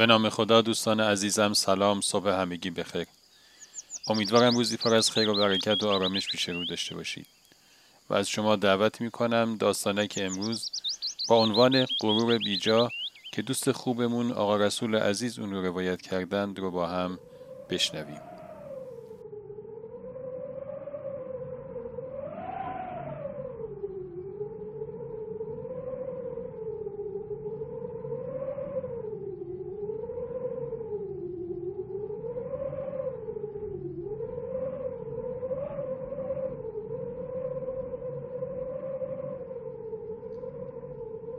به نام خدا دوستان عزیزم سلام صبح همگی بخیر. امیدوارم روزی پر از خیر و برکت و آرامش پیش رو داشته باشید. و از شما دعوت می کنم که امروز با عنوان غرور بیجا که دوست خوبمون آقا رسول عزیز اون رو روایت کردند رو با هم بشنویم.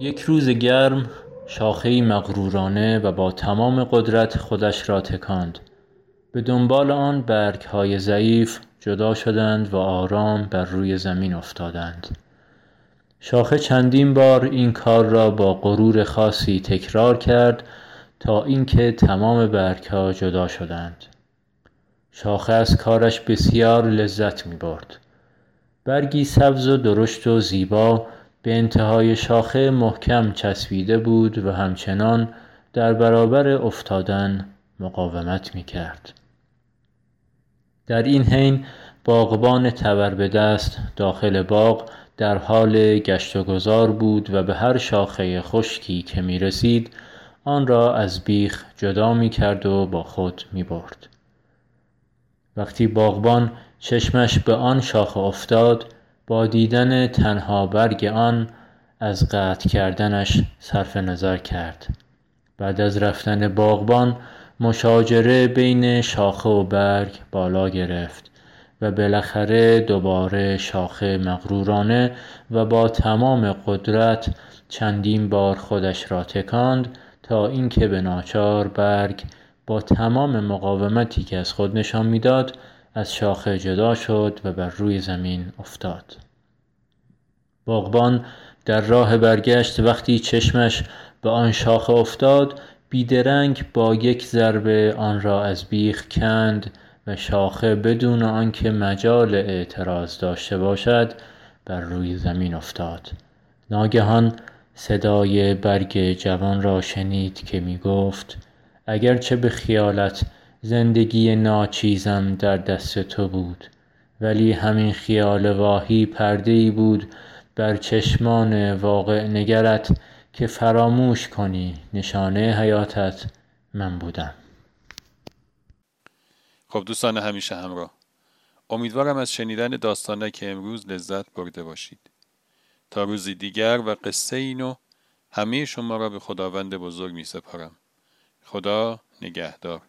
یک روز گرم شاخهای مغرورانه و با تمام قدرت خودش را تکاند. به دنبال آن برگهای ضعیف جدا شدند و آرام بر روی زمین افتادند. شاخه چندین بار این کار را با غرور خاصی تکرار کرد تا اینکه تمام برگها جدا شدند. شاخه از کارش بسیار لذت می برد برگی سبز و درشت و زیبا به انتهای شاخه محکم چسبیده بود و همچنان در برابر افتادن مقاومت می کرد. در این حین باغبان تبر به دست داخل باغ در حال گشت و گذار بود و به هر شاخه خشکی که می رسید آن را از بیخ جدا می کرد و با خود می برد. وقتی باغبان چشمش به آن شاخه افتاد با دیدن تنها برگ آن از قطع کردنش صرف نظر کرد. بعد از رفتن باغبان مشاجره بین شاخه و برگ بالا گرفت و بالاخره دوباره شاخه مغرورانه و با تمام قدرت چندین بار خودش را تکاند تا اینکه به ناچار برگ با تمام مقاومتی که از خود نشان می‌داد از شاخه جدا شد و بر روی زمین افتاد. باغبان در راه برگشت وقتی چشمش به آن شاخه افتاد بیدرنگ با یک ضربه آن را از بیخ کند و شاخه بدون آنکه مجال اعتراض داشته باشد بر روی زمین افتاد. ناگهان صدای برگ جوان را شنید که می گفت اگرچه به خیالت زندگی ناچیزم در دست تو بود ولی همین خیال واهی پرده ای بود بر چشمان واقع نگرت که فراموش کنی نشانه حیاتت من بودم. خب دوستان همیشه همراه. امیدوارم از شنیدن داستانه که امروز لذت برده باشید. تا روزی دیگر و قصه اینو همه شما را به خداوند بزرگ می سپارم خدا نگهدار.